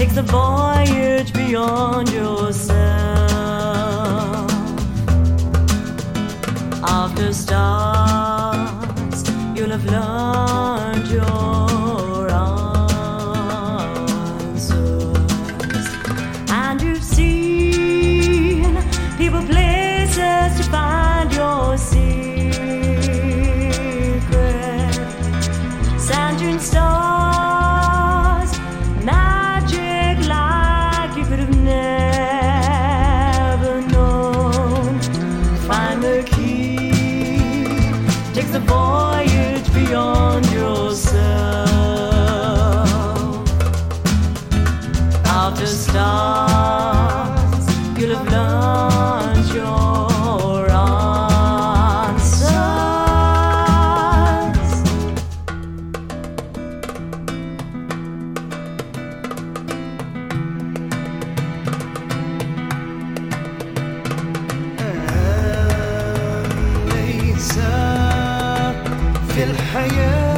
Take the voyage beyond yourself. After stars, you'll have learned your answers. And you've seen people, places to find your secret. Sand dune stars. after stars, you'll have learned your answers. في الحياه